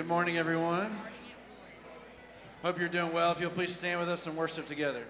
Good morning, everyone. Hope you're doing well. If you'll please stand with us and worship together.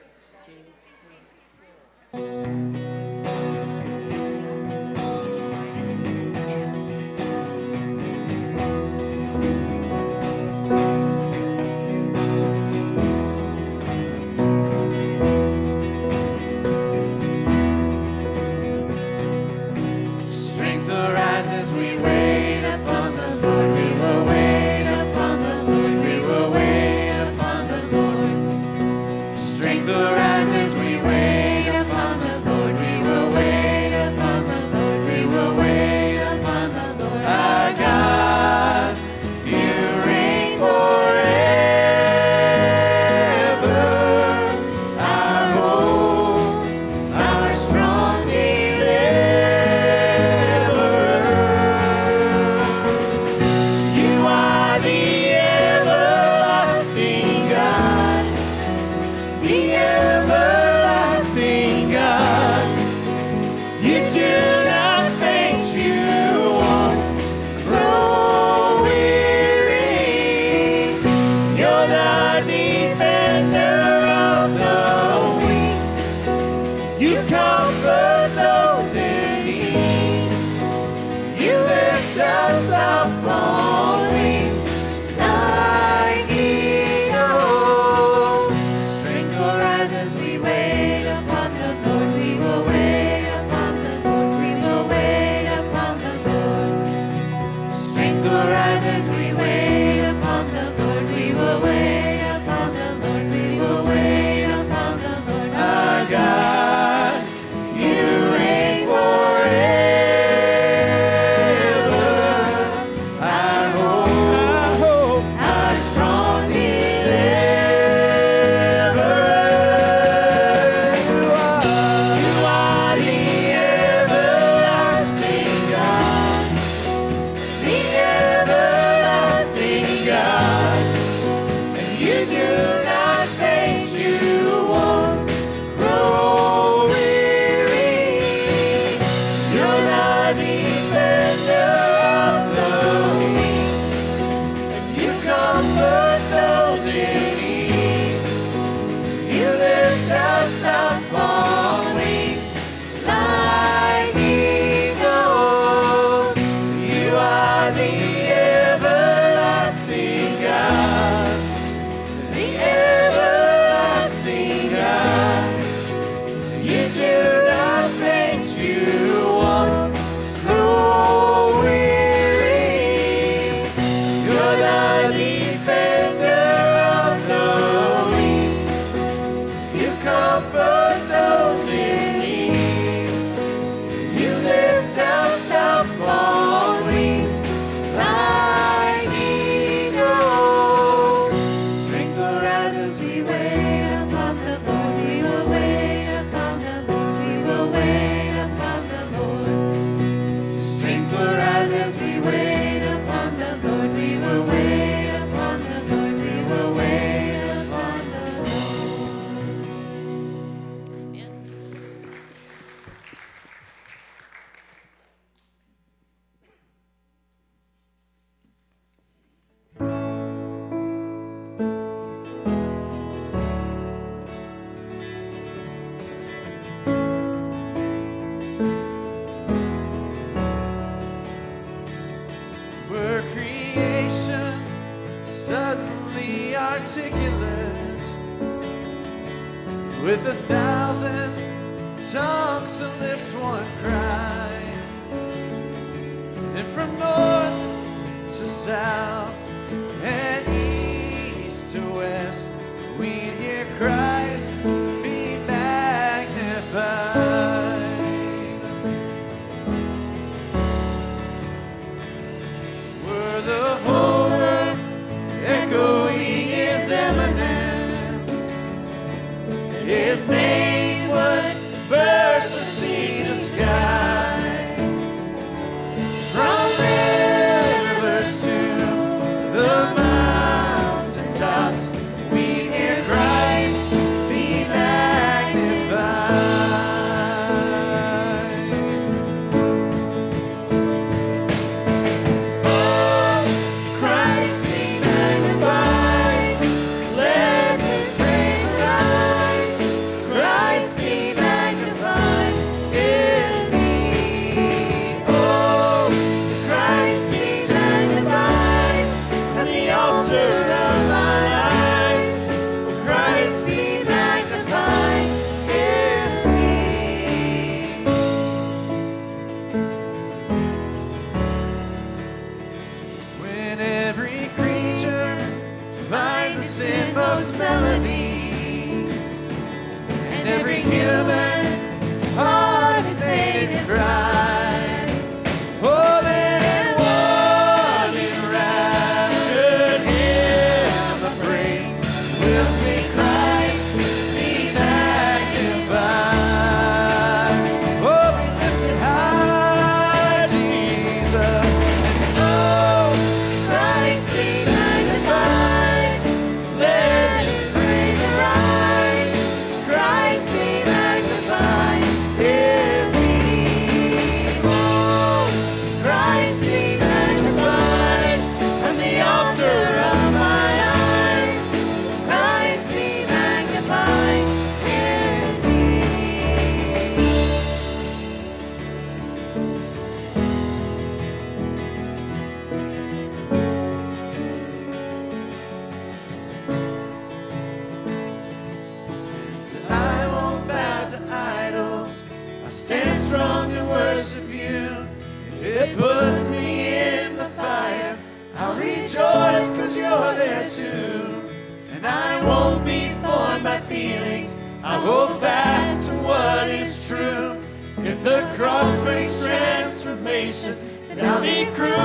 Christ.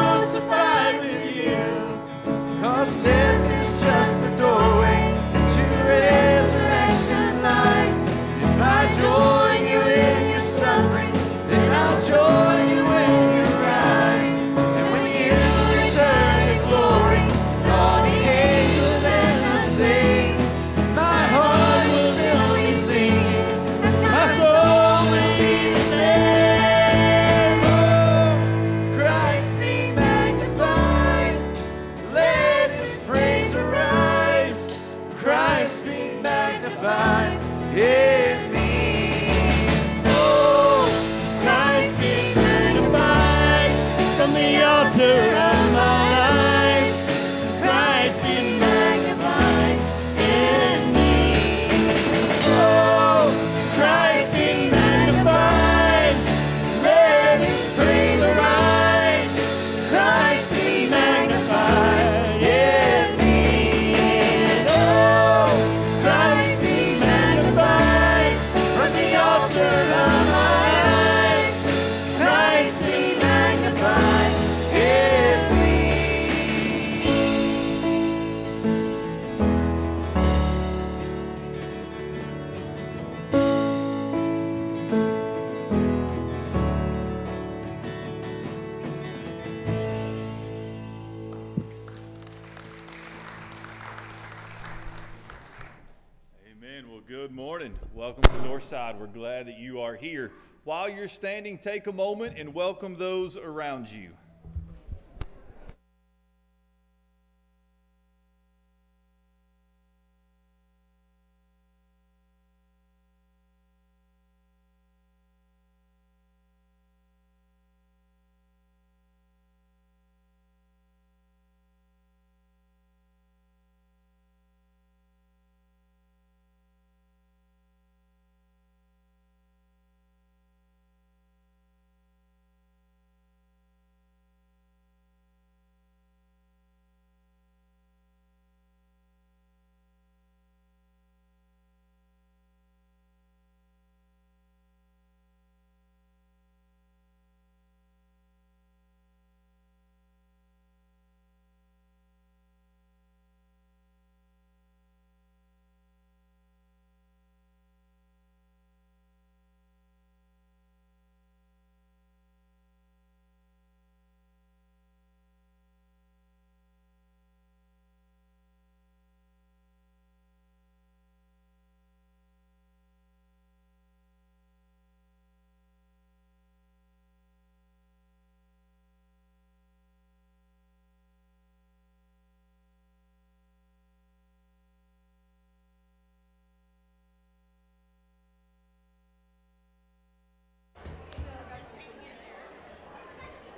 While you're standing, take a moment and welcome those around you.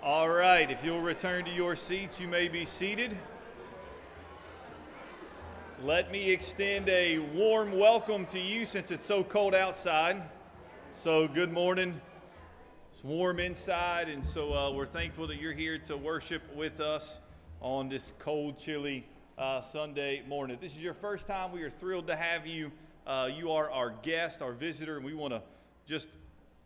All right, if you'll return to your seats, you may be seated. Let me extend a warm welcome to you since it's so cold outside. So, good morning. It's warm inside, and so uh, we're thankful that you're here to worship with us on this cold, chilly uh, Sunday morning. If this is your first time, we are thrilled to have you. Uh, you are our guest, our visitor, and we want to just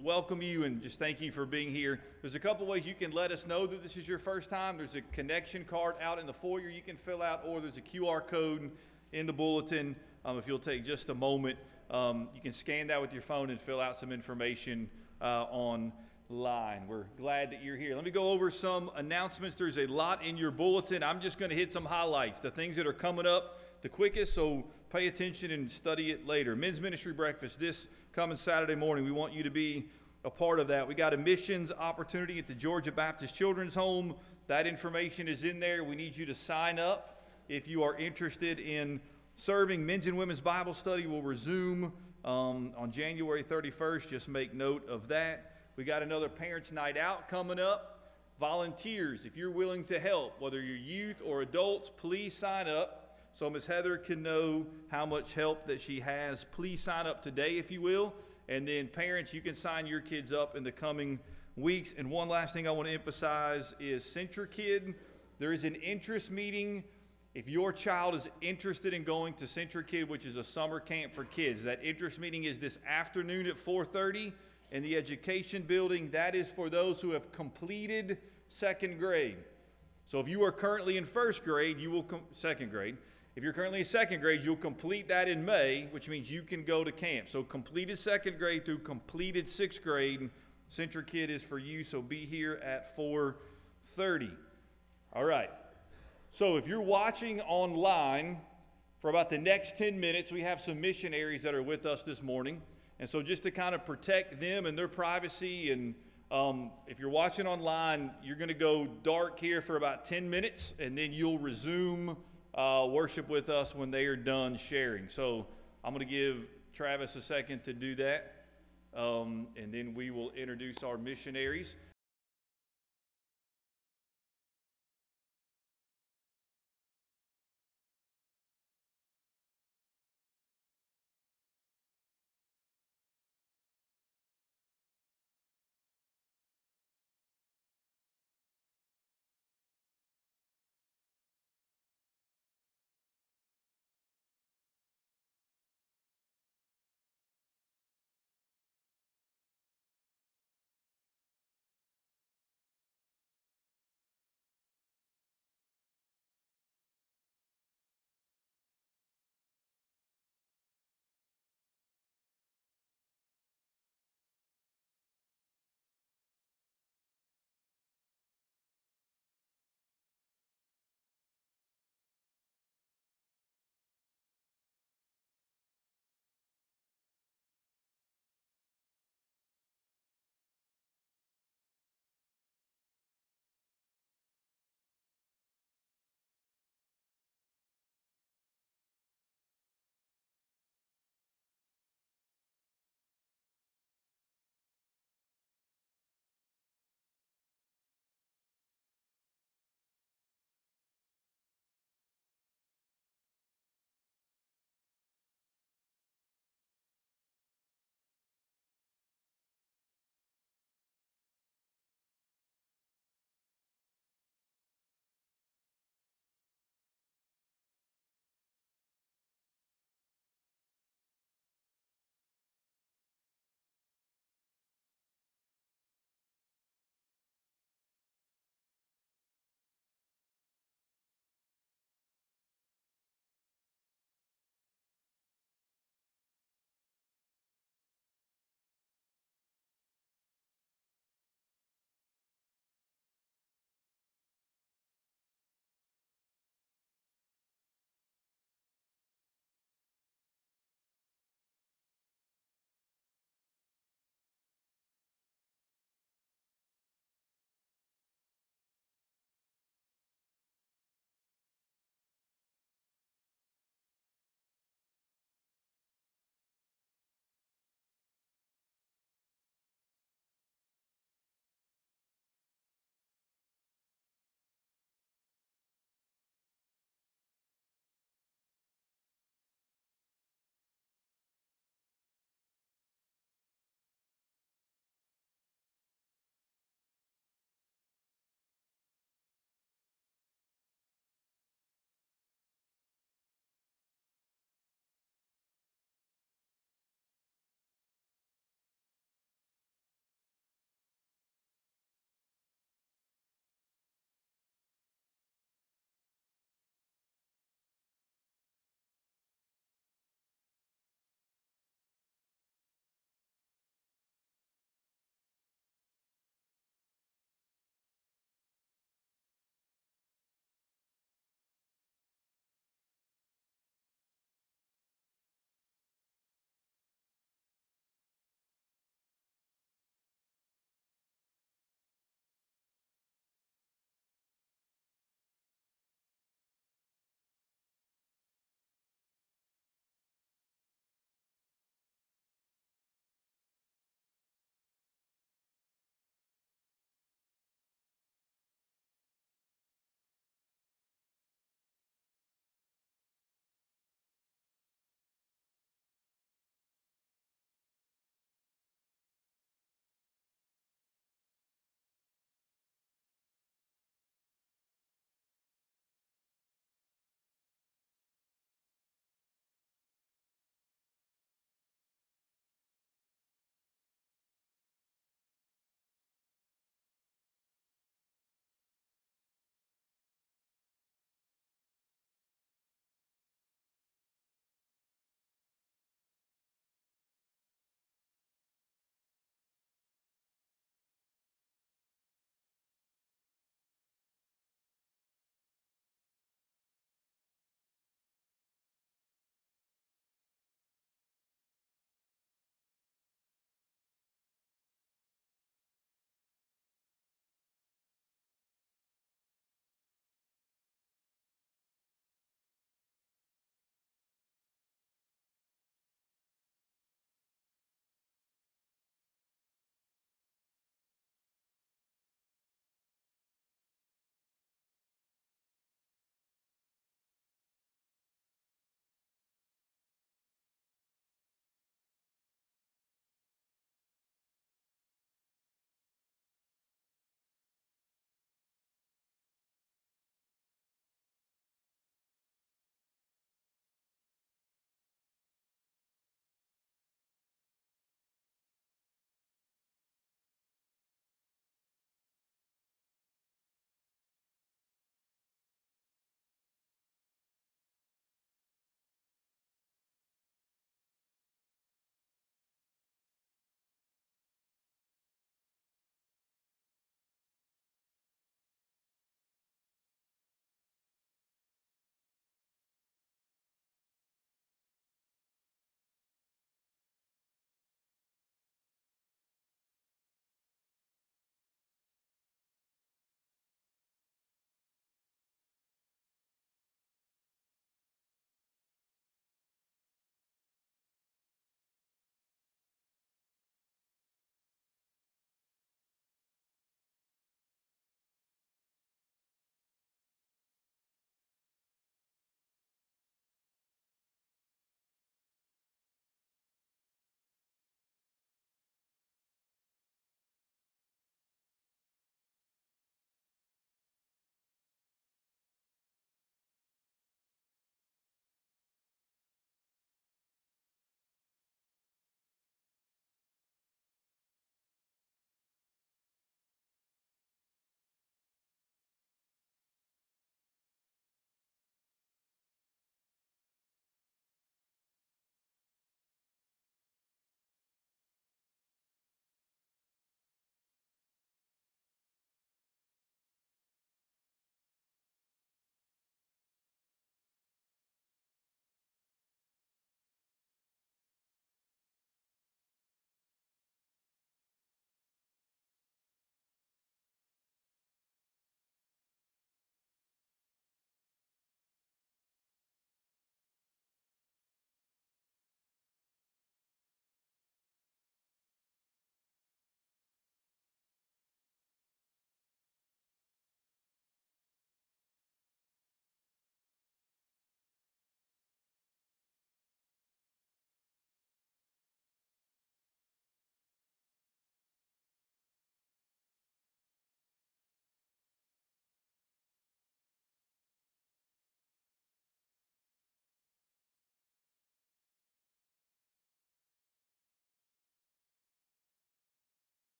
welcome you and just thank you for being here. There's a couple ways you can let us know that this is your first time. There's a connection card out in the foyer you can fill out, or there's a QR code in the bulletin. Um, if you'll take just a moment, um, you can scan that with your phone and fill out some information uh, online. We're glad that you're here. Let me go over some announcements. There's a lot in your bulletin. I'm just going to hit some highlights, the things that are coming up the quickest, so pay attention and study it later. Men's Ministry Breakfast this coming Saturday morning. We want you to be a part of that. We got a missions opportunity at the Georgia Baptist Children's Home. That information is in there. We need you to sign up if you are interested in serving. Men's and Women's Bible Study will resume um, on January 31st. Just make note of that. We got another Parents' Night Out coming up. Volunteers, if you're willing to help, whether you're youth or adults, please sign up so Ms. Heather can know how much help that she has. Please sign up today, if you will. And then parents, you can sign your kids up in the coming weeks. And one last thing I want to emphasize is CentraKid. There is an interest meeting. If your child is interested in going to CentraKid, which is a summer camp for kids, that interest meeting is this afternoon at 4:30 in the education building. That is for those who have completed second grade. So if you are currently in first grade, you will com- second grade. If you're currently in second grade, you'll complete that in May, which means you can go to camp. So completed second grade through completed sixth grade, CentraKid is for you. So be here at 4:30. All right. So if you're watching online for about the next 10 minutes, we have some missionaries that are with us this morning. And so just to kind of protect them and their privacy and um, if you're watching online, you're going to go dark here for about 10 minutes, and then you'll resume uh, worship with us when they are done sharing. So I'm going to give Travis a second to do that, um, and then we will introduce our missionaries.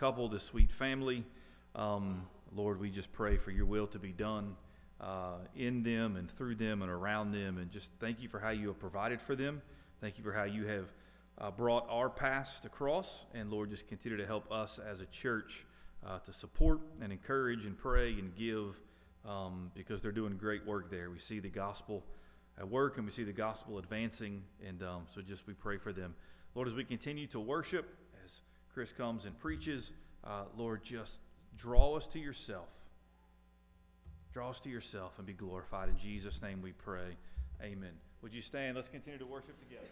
Couple, this sweet family. Um, Lord, we just pray for your will to be done uh, in them and through them and around them. And just thank you for how you have provided for them. Thank you for how you have uh, brought our past across. And Lord, just continue to help us as a church uh, to support and encourage and pray and give um, because they're doing great work there. We see the gospel at work and we see the gospel advancing. And um, so just we pray for them. Lord, as we continue to worship, Chris comes and preaches, uh, Lord, just draw us to yourself. Draw us to yourself and be glorified. In Jesus' name we pray. Amen. Would you stand? Let's continue to worship together.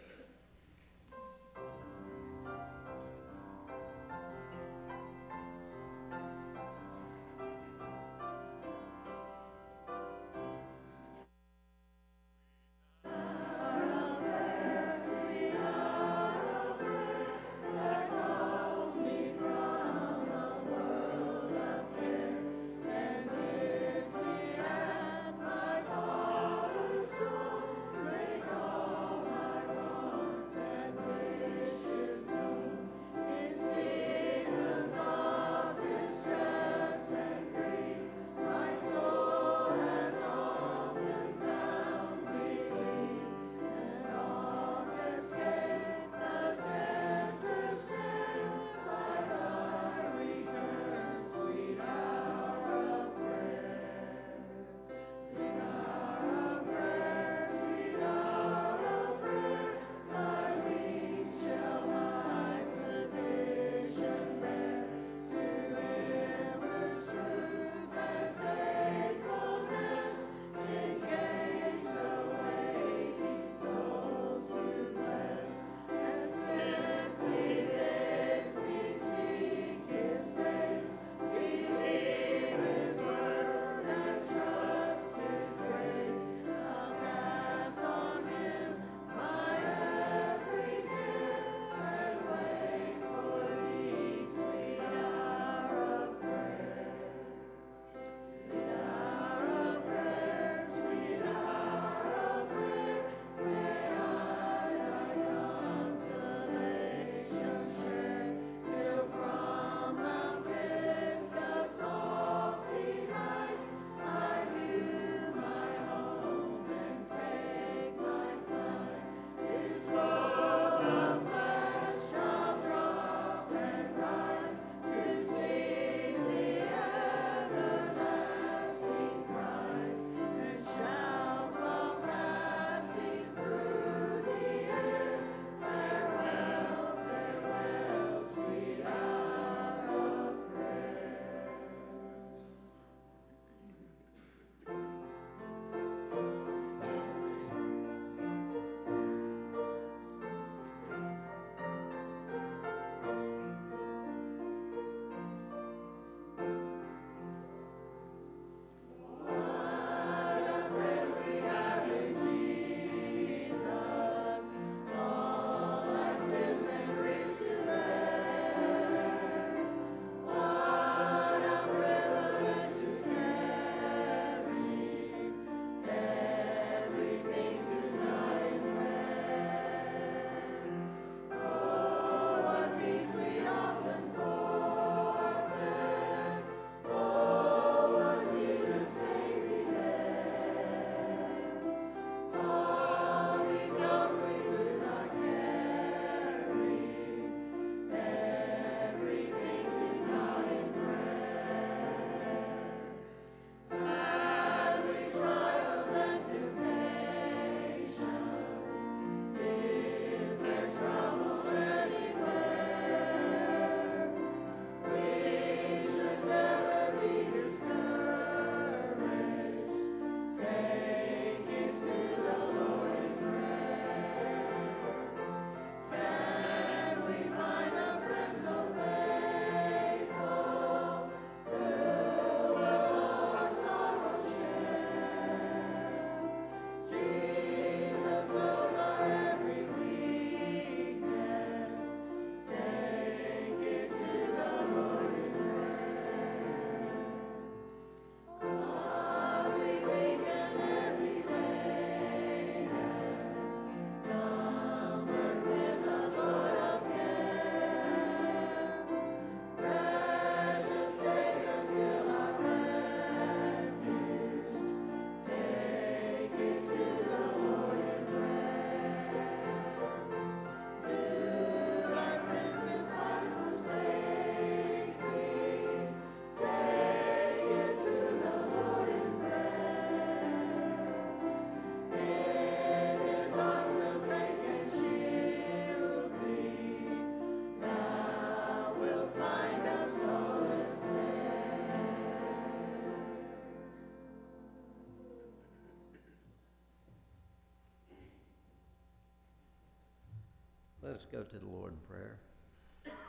Go to the Lord in prayer.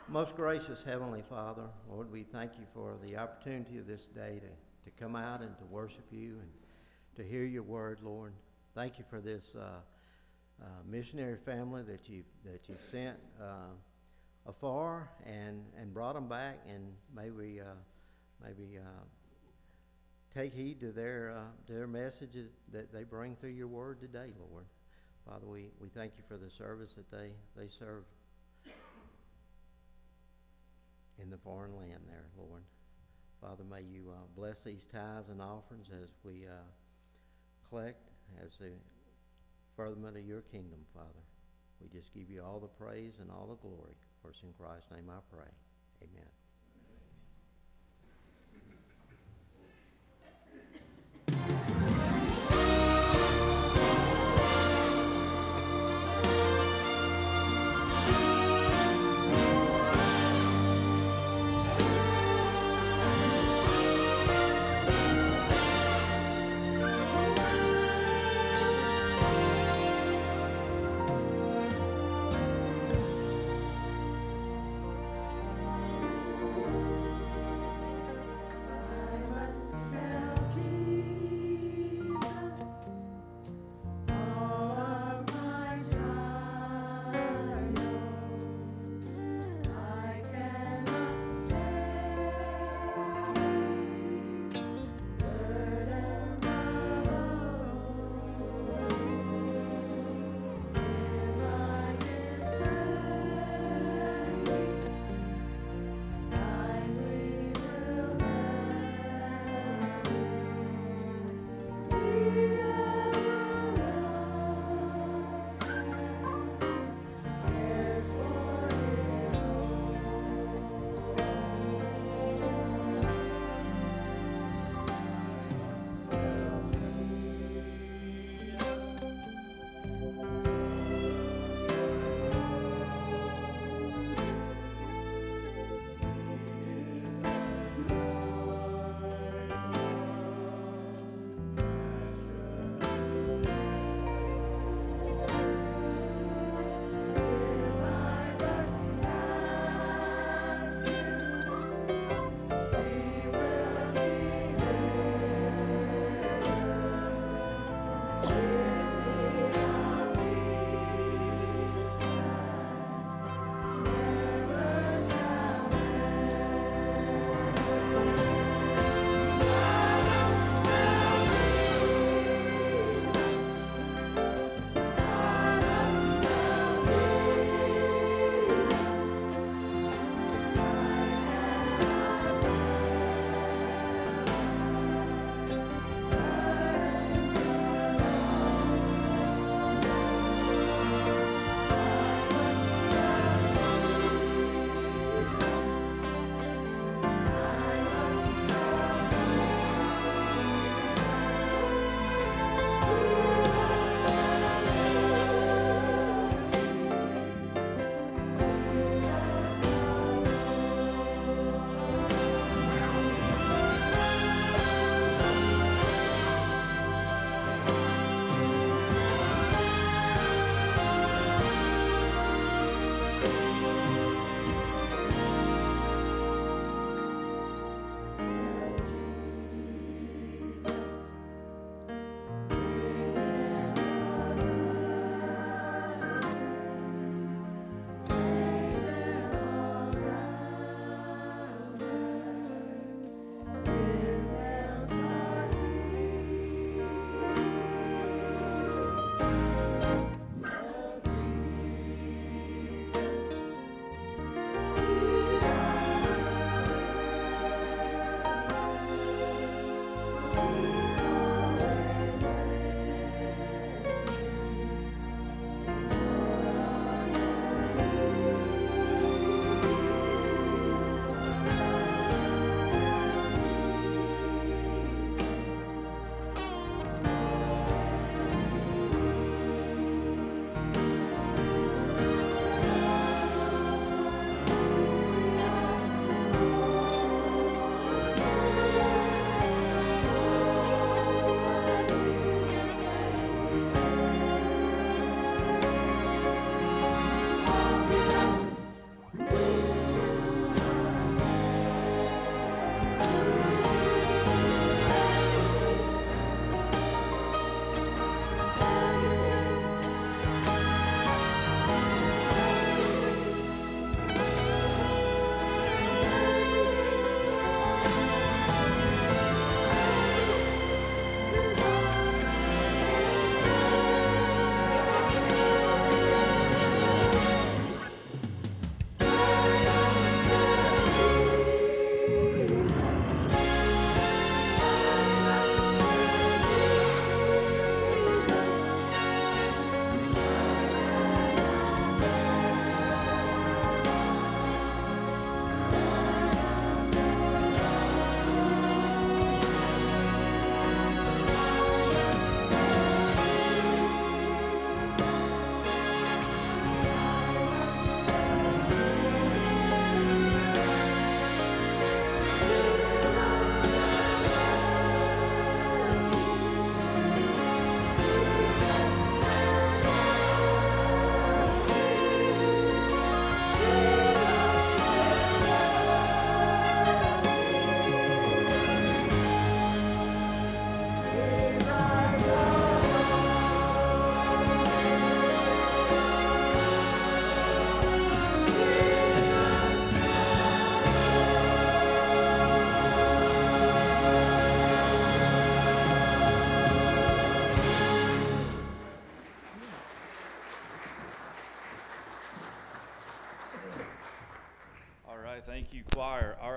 Most gracious Heavenly Father, Lord, we thank you for the opportunity of this day to, to come out and to worship you and to hear your word, Lord. Thank you for this uh, uh, missionary family that you've, that you've sent uh, afar and, and brought them back, and may we uh, maybe uh, take heed to their, uh, their messages that they bring through your word today, Lord. Father, we, we thank you for the service that they, they serve in the foreign land there, Lord. Father, may you uh, bless these tithes and offerings as we uh, collect as the furtherment of your kingdom, Father. We just give you all the praise and all the glory. For in Christ's name I pray. Amen.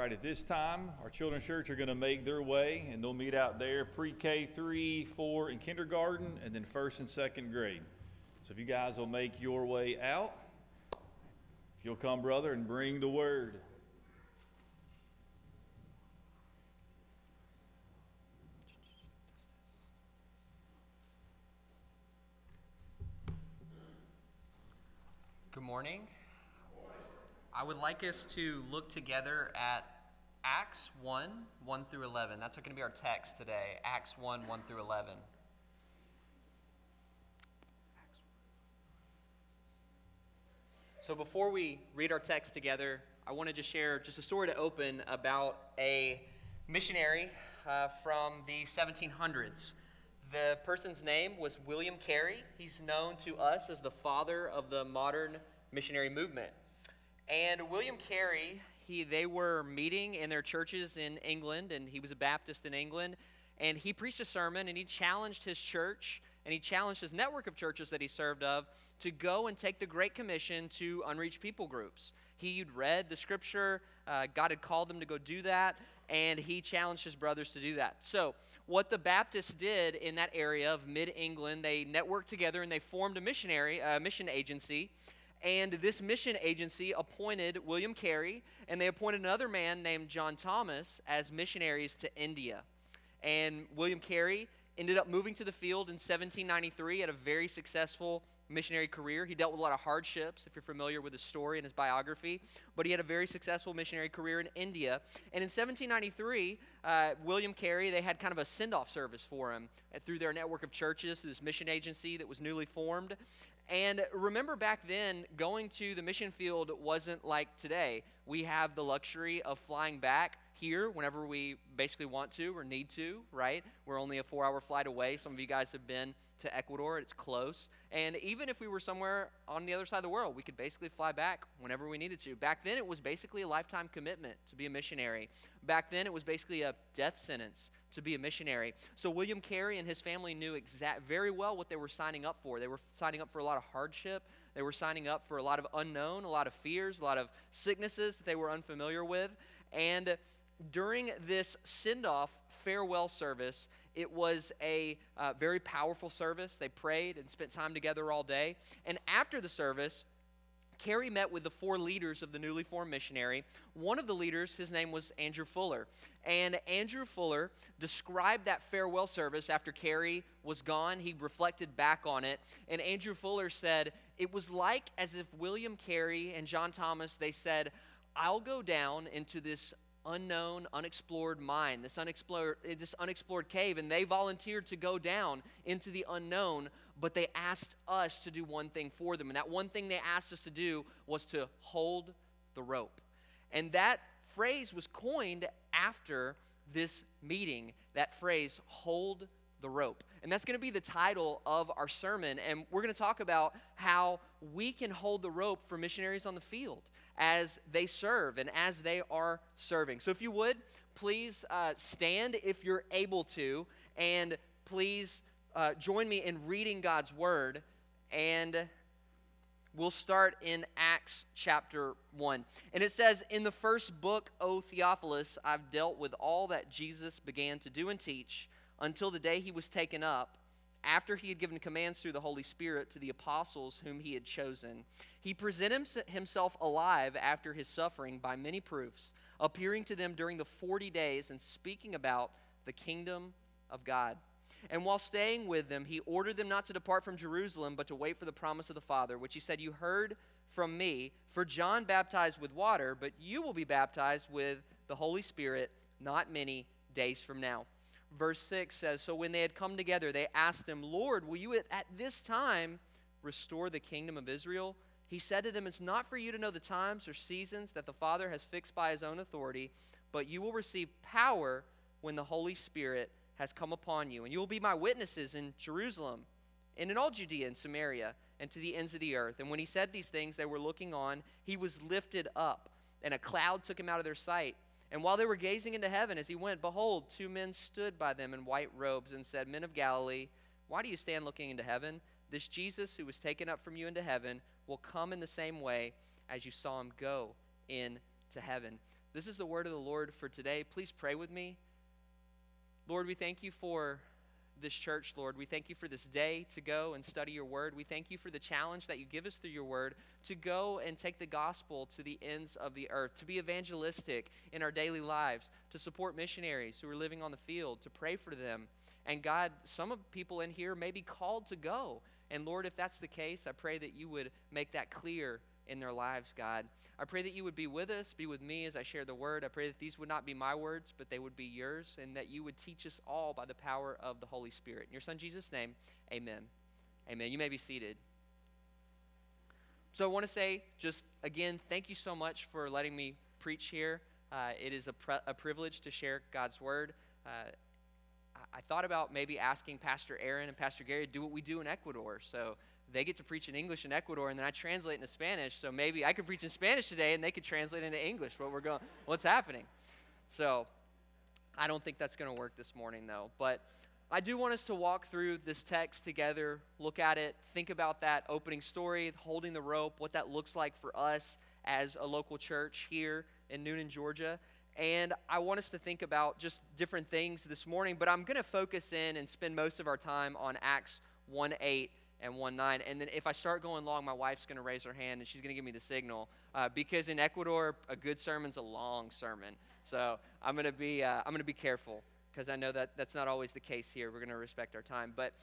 Right, at this time, our children's church are going to make their way, and they'll meet out there pre-K, three, four, and kindergarten, and then first and second grade. So if you guys will make your way out, if you'll come, brother, and bring the word. Good morning. I would like us to look together at Acts 1 1 through 11. That's going to be our text today. Acts 1 1 through 11. So before we read our text together, I wanted to just share just a story to open about a missionary uh, from the 1700s. The person's name was William Carey. He's known to us as the father of the modern missionary movement. And William Carey, he, they were meeting in their churches in England, and he was a Baptist in England. And he preached a sermon, and he challenged his church, and he challenged his network of churches that he served of to go and take the Great Commission to unreached people groups. He'd read the scripture, uh, God had called them to go do that, and he challenged his brothers to do that. So, what the Baptists did in that area of mid England, they networked together and they formed a missionary, a mission agency and this mission agency appointed William Carey, and they appointed another man named John Thomas as missionaries to India. And William Carey ended up moving to the field in 1793, had a very successful missionary career. He dealt with a lot of hardships, if you're familiar with his story and his biography, but he had a very successful missionary career in India. And in 1793, uh, William Carey, they had kind of a send off service for him through their network of churches, through this mission agency that was newly formed. And remember back then, going to the mission field wasn't like today. We have the luxury of flying back here whenever we basically want to or need to, right? We're only a four hour flight away. Some of you guys have been to Ecuador, it's close. And even if we were somewhere on the other side of the world, we could basically fly back whenever we needed to. Back then, it was basically a lifetime commitment to be a missionary. Back then, it was basically a death sentence to be a missionary. So William Carey and his family knew exact very well what they were signing up for. They were signing up for a lot of hardship. They were signing up for a lot of unknown, a lot of fears, a lot of sicknesses that they were unfamiliar with. And during this send off farewell service, it was a uh, very powerful service. They prayed and spent time together all day. And after the service, Carey met with the four leaders of the newly formed missionary. One of the leaders, his name was Andrew Fuller. And Andrew Fuller described that farewell service after Carey was gone. He reflected back on it. And Andrew Fuller said, It was like as if William Carey and John Thomas, they said, I'll go down into this unknown, unexplored mine, this unexplored, eh, this unexplored cave, and they volunteered to go down into the unknown, but they asked us to do one thing for them. And that one thing they asked us to do was to hold the rope. And that phrase was coined after this meeting. That phrase, hold the rope. And that's going to be the title of our sermon. And we're going to talk about how we can hold the rope for missionaries on the field as they serve and as they are serving. So, if you would, please uh, stand if you're able to, and please uh, join me in reading God's word. And we'll start in Acts chapter 1. And it says, In the first book, O Theophilus, I've dealt with all that Jesus began to do and teach until the day he was taken up after he had given commands through the Holy Spirit to the apostles whom he had chosen, he presented himself alive after his suffering by many proofs, appearing to them during the 40 days and speaking about the kingdom of God. And while staying with them, he ordered them not to depart from Jerusalem, but to wait for the promise of the Father, which he said, You heard from me, for John baptized with water, but you will be baptized with the Holy Spirit not many days from now verse 6 says So when they had come together, they asked him, Lord, will you at this time restore the kingdom of Israel? He said to them, It's not for you to know the times or seasons that the Father has fixed by his own authority, but you will receive power when the Holy Spirit has come upon you. And you will be my witnesses in Jerusalem and in all Judea and Samaria and to the ends of the earth. And when he said these things, they were looking on. He was lifted up, and a cloud took him out of their sight. And while they were gazing into heaven as he went, behold, two men stood by them in white robes and said, Men of Galilee, why do you stand looking into heaven? This Jesus who was taken up from you into heaven will come in the same way as you saw him go into to heaven. This is the word of the Lord for today. Please pray with me. Lord, we thank you for this church, Lord. We thank you for this day to go and study your word. We thank you for the challenge that you give us through your word to go and take the gospel to the ends of the earth, to be evangelistic in our daily lives, to support missionaries who are living on the field, to pray for them. And God, some of people in here may be called to go. And Lord, if that's the case, I pray that you would make that clear in their lives, God. I pray that you would be with us, be with me as I share the word. I pray that these would not be my words, but they would be yours, and that you would teach us all by the power of the Holy Spirit. In your Son Jesus' name, amen. Amen. You may be seated. So I want to say, just again, thank you so much for letting me preach here. Uh, it is a, pre- a, privilege to share God's word. Uh, I thought about maybe asking Pastor Aaron and Pastor Gary to do what we do in Ecuador. So they get to preach in English in Ecuador, and then I translate into Spanish. So maybe I could preach in Spanish today, and they could translate into English what we're going, what's happening. So I don't think that's going to work this morning, though. But I do want us to walk through this text together, look at it, think about that opening story, holding the rope, what that looks like for us as a local church here in Newnan, Georgia. And I want us to think about just different things this morning, but I'm going to focus in and spend most of our time on Acts 1 8 and 1 9. And then if I start going long, my wife's going to raise her hand and she's going to give me the signal. Uh, because in Ecuador, a good sermon's a long sermon. So I'm going to be, uh, I'm going to be careful because I know that that's not always the case here. We're going to respect our time. But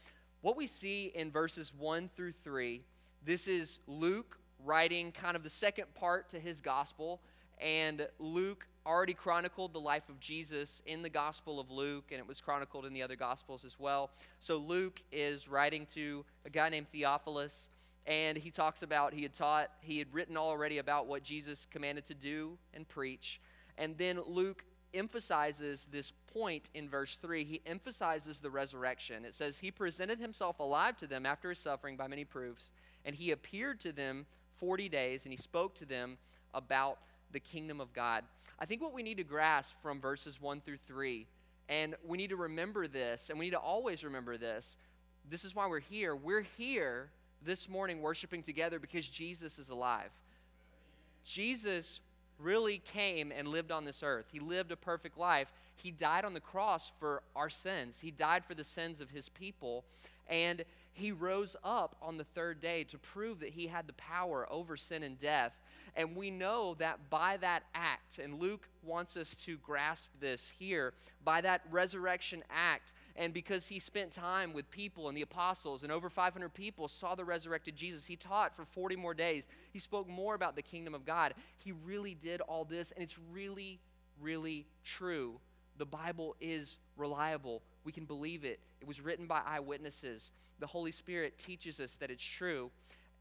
what we see in verses 1 through 3, this is Luke writing kind of the second part to his gospel. And Luke already chronicled the life of Jesus in the Gospel of Luke, and it was chronicled in the other Gospels as well. So Luke is writing to a guy named Theophilus, and he talks about he had taught, he had written already about what Jesus commanded to do and preach. And then Luke emphasizes this point in verse 3. He emphasizes the resurrection. It says, He presented himself alive to them after his suffering by many proofs, and he appeared to them 40 days, and he spoke to them about the kingdom of God. I think what we need to grasp from verses 1 through 3, and we need to remember this, and we need to always remember this. This is why we're here. We're here this morning worshiping together because Jesus is alive. Jesus really came and lived on this earth. He lived a perfect life. He died on the cross for our sins, He died for the sins of His people. And He rose up on the third day to prove that He had the power over sin and death and we know that by that act, and Luke wants us to grasp this here, by that resurrection act, and because he spent time with people and the apostles, and over 500 people saw the resurrected Jesus, he taught for 40 more days. He spoke more about the kingdom of God. He really did all this, and it's really, really true. The Bible is reliable. We can believe it. It was written by eyewitnesses. The Holy Spirit teaches us that it's true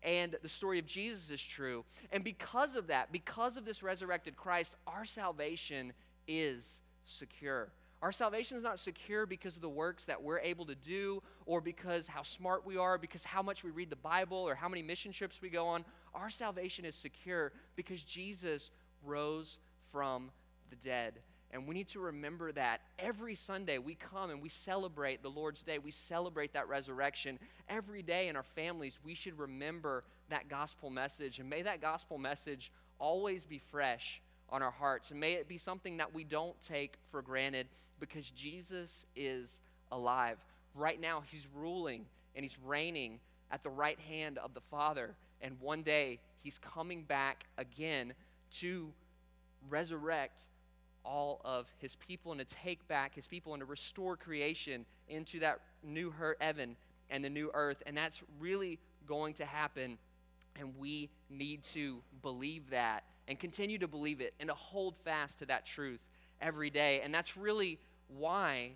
and the story of Jesus is true. And because of that, because of this resurrected Christ, our salvation is secure. Our salvation is not secure because of the works that we're able to do or because how smart we are, because how much we read the Bible or how many mission trips we go on. Our salvation is secure because Jesus rose from the dead. And we need to remember that every Sunday we come and we celebrate the Lord's Day. We celebrate that resurrection. Every day in our families, we should remember that gospel message. And may that gospel message always be fresh on our hearts. And may it be something that we don't take for granted because Jesus is alive. Right now, He's ruling and He's reigning at the right hand of the Father. And one day, He's coming back again to resurrect all of his people and to take back his people and to restore creation into that new heaven and the new earth. And that's really going to happen. And we need to believe that and continue to believe it and to hold fast to that truth every day. And that's really why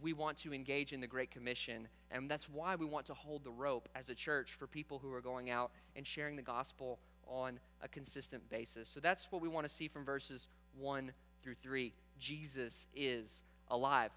we want to engage in the Great Commission. And that's why we want to hold the rope as a church for people who are going out and sharing the gospel on a consistent basis. So that's what we want to see from verses 1 through 3. Jesus is alive.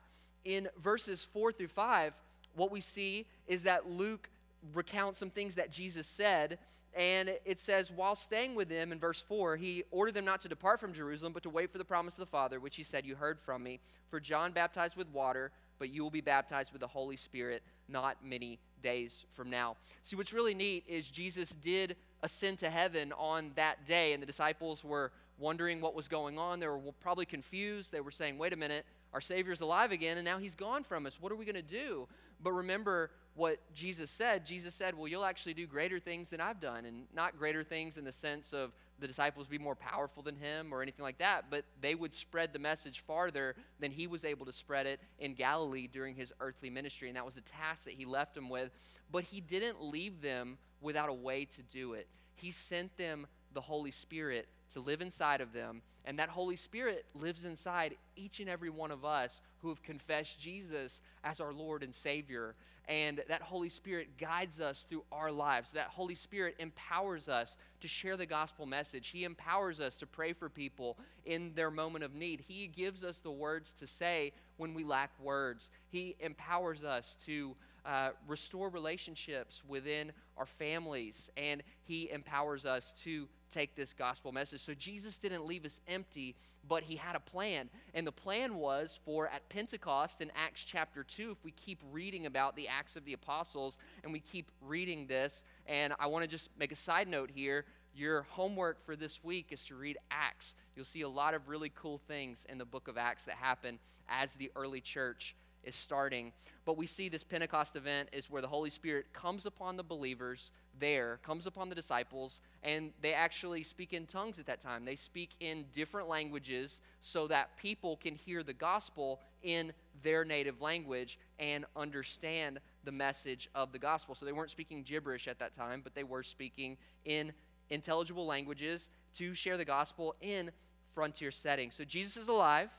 In verses 4 through 5, what we see is that Luke recounts some things that Jesus said. And it says, while staying with them in verse 4, he ordered them not to depart from Jerusalem, but to wait for the promise of the Father, which he said, You heard from me. For John baptized with water, but you will be baptized with the Holy Spirit not many days from now. See, what's really neat is Jesus did ascend to heaven on that day, and the disciples were wondering what was going on. They were probably confused. They were saying, wait a minute, our Savior's alive again, and now he's gone from us. What are we going to do? But remember what Jesus said. Jesus said, Well, you'll actually do greater things than I've done. And not greater things in the sense of the disciples be more powerful than him or anything like that, but they would spread the message farther than he was able to spread it in Galilee during his earthly ministry. And that was the task that he left them with. But he didn't leave them without a way to do it. He sent them the Holy Spirit to live inside of them. And that Holy Spirit lives inside each and every one of us who have confessed Jesus as our Lord and Savior. And that Holy Spirit guides us through our lives. That Holy Spirit empowers us to share the gospel message. He empowers us to pray for people in their moment of need. He gives us the words to say when we lack words. He empowers us to uh, restore relationships within our families. And He empowers us to take this gospel message. So Jesus didn't leave us empty, but he had a plan. And the plan was for at Pentecost in Acts chapter 2, if we keep reading about the Acts of the Apostles and we keep reading this, and I want to just make a side note here. Your homework for this week is to read Acts. You'll see a lot of really cool things in the book of Acts that happen as the early church is starting. But we see this Pentecost event is where the Holy Spirit comes upon the believers there, comes upon the disciples, and they actually speak in tongues at that time. They speak in different languages so that people can hear the gospel in their native language and understand the message of the gospel. So they weren't speaking gibberish at that time, but they were speaking in intelligible languages to share the gospel in frontier settings. So Jesus is alive.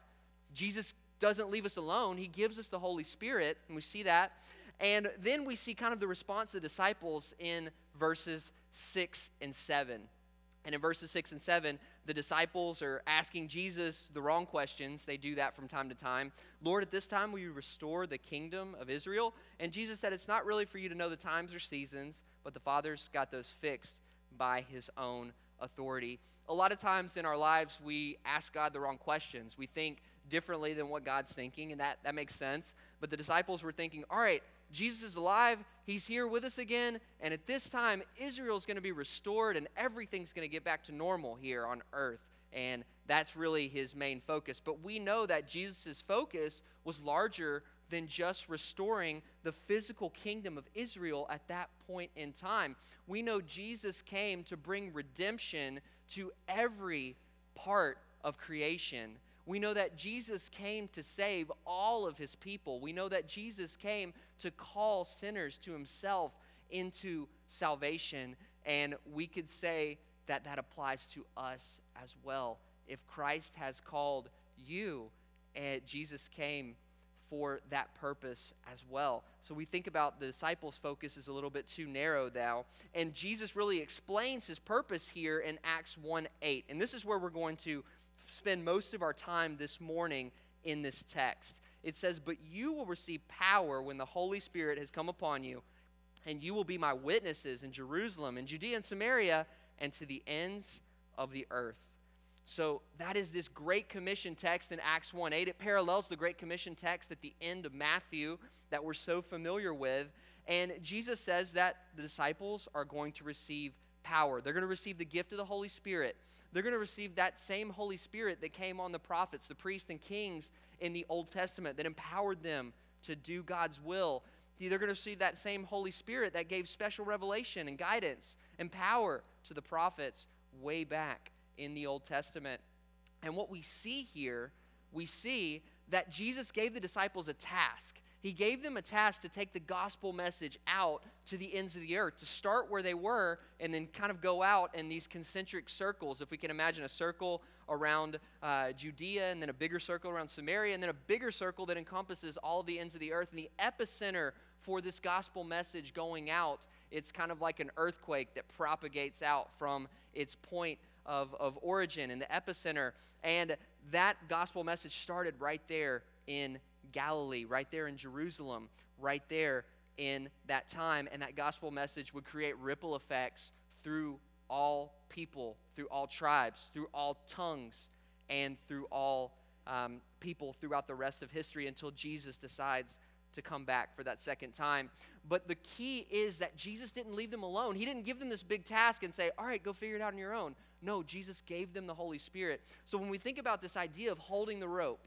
Jesus doesn't leave us alone. He gives us the Holy Spirit, and we see that. And then we see kind of the response of the disciples in verses 6 and 7. And in verses 6 and 7, the disciples are asking Jesus the wrong questions. They do that from time to time. Lord, at this time, will you restore the kingdom of Israel? And Jesus said, It's not really for you to know the times or seasons, but the Father's got those fixed by his own authority. A lot of times in our lives, we ask God the wrong questions. We think differently than what God's thinking, and that, that makes sense. But the disciples were thinking, all right, Jesus is alive, he's here with us again, and at this time, Israel's going to be restored and everything's going to get back to normal here on earth. And that's really his main focus. But we know that Jesus' focus was larger than just restoring the physical kingdom of Israel at that point in time. We know Jesus came to bring redemption to every part of creation. We know that Jesus came to save all of his people. We know that Jesus came to call sinners to himself into salvation. And we could say that that applies to us as well. If Christ has called you, uh, Jesus came for that purpose as well. So we think about the disciples' focus is a little bit too narrow now. And Jesus really explains his purpose here in Acts 1 8. And this is where we're going to spend most of our time this morning in this text. It says, But you will receive power when the Holy Spirit has come upon you, and you will be my witnesses in Jerusalem, in Judea and Samaria, and to the ends of the earth. So that is this Great Commission text in Acts 1 8. It parallels the Great Commission text at the end of Matthew that we're so familiar with. And Jesus says that the disciples are going to receive power. They're going to receive the gift of the Holy Spirit. They're going to receive that same Holy Spirit that came on the prophets, the priests, and kings in the Old Testament that empowered them to do God's will. They're going to receive that same Holy Spirit that gave special revelation and guidance and power to the prophets way back in the Old Testament. And what we see here, we see that Jesus gave the disciples a task. He gave them a task to take the gospel message out to the ends of the earth, to start where they were and then kind of go out in these concentric circles. If we can imagine a circle around uh, Judea and then a bigger circle around Samaria and then a bigger circle that encompasses all the ends of the earth. And the epicenter for this gospel message going out, it's kind of like an earthquake that propagates out from its point of, of origin and the epicenter. And that gospel message started right there in Galilee, right there in Jerusalem, right there in that time. And that gospel message would create ripple effects through all people, through all tribes, through all tongues, and through all um, people throughout the rest of history until Jesus decides to come back for that second time. But the key is that Jesus didn't leave them alone. He didn't give them this big task and say, All right, go figure it out on your own. No, Jesus gave them the Holy Spirit. So when we think about this idea of holding the rope,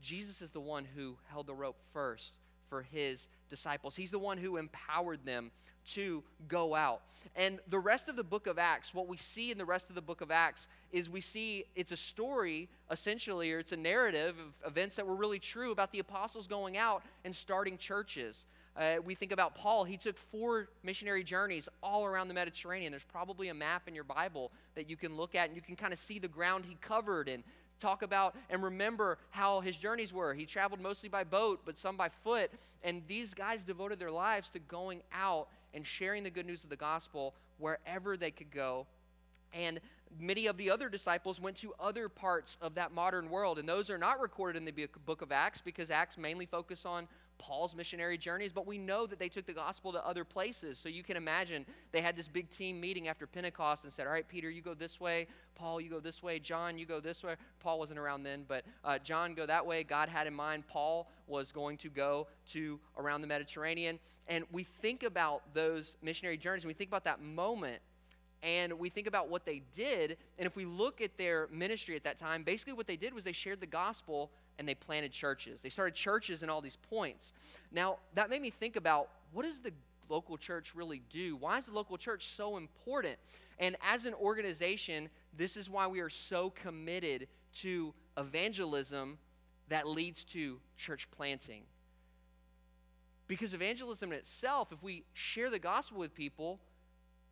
Jesus is the one who held the rope first for his disciples. He's the one who empowered them to go out. And the rest of the book of Acts, what we see in the rest of the book of Acts is we see it's a story, essentially, or it's a narrative of events that were really true about the apostles going out and starting churches. Uh, we think about Paul, he took four missionary journeys all around the Mediterranean. There's probably a map in your Bible that you can look at and you can kind of see the ground he covered and talk about and remember how his journeys were. He traveled mostly by boat, but some by foot. And these guys devoted their lives to going out and sharing the good news of the gospel wherever they could go. And many of the other disciples went to other parts of that modern world. And those are not recorded in the book of Acts because Acts mainly focus on Paul's missionary journeys, but we know that they took the gospel to other places. So you can imagine they had this big team meeting after Pentecost and said, All right, Peter, you go this way. Paul, you go this way. John, you go this way. Paul wasn't around then, but uh, John, go that way. God had in mind Paul was going to go to around the Mediterranean. And we think about those missionary journeys, and we think about that moment and we think about what they did. And if we look at their ministry at that time, basically what they did was they shared the gospel and they planted churches. They started churches in all these points. Now, that made me think about what does the local church really do? Why is the local church so important? And as an organization, this is why we are so committed to evangelism that leads to church planting. Because evangelism in itself, if we share the gospel with people,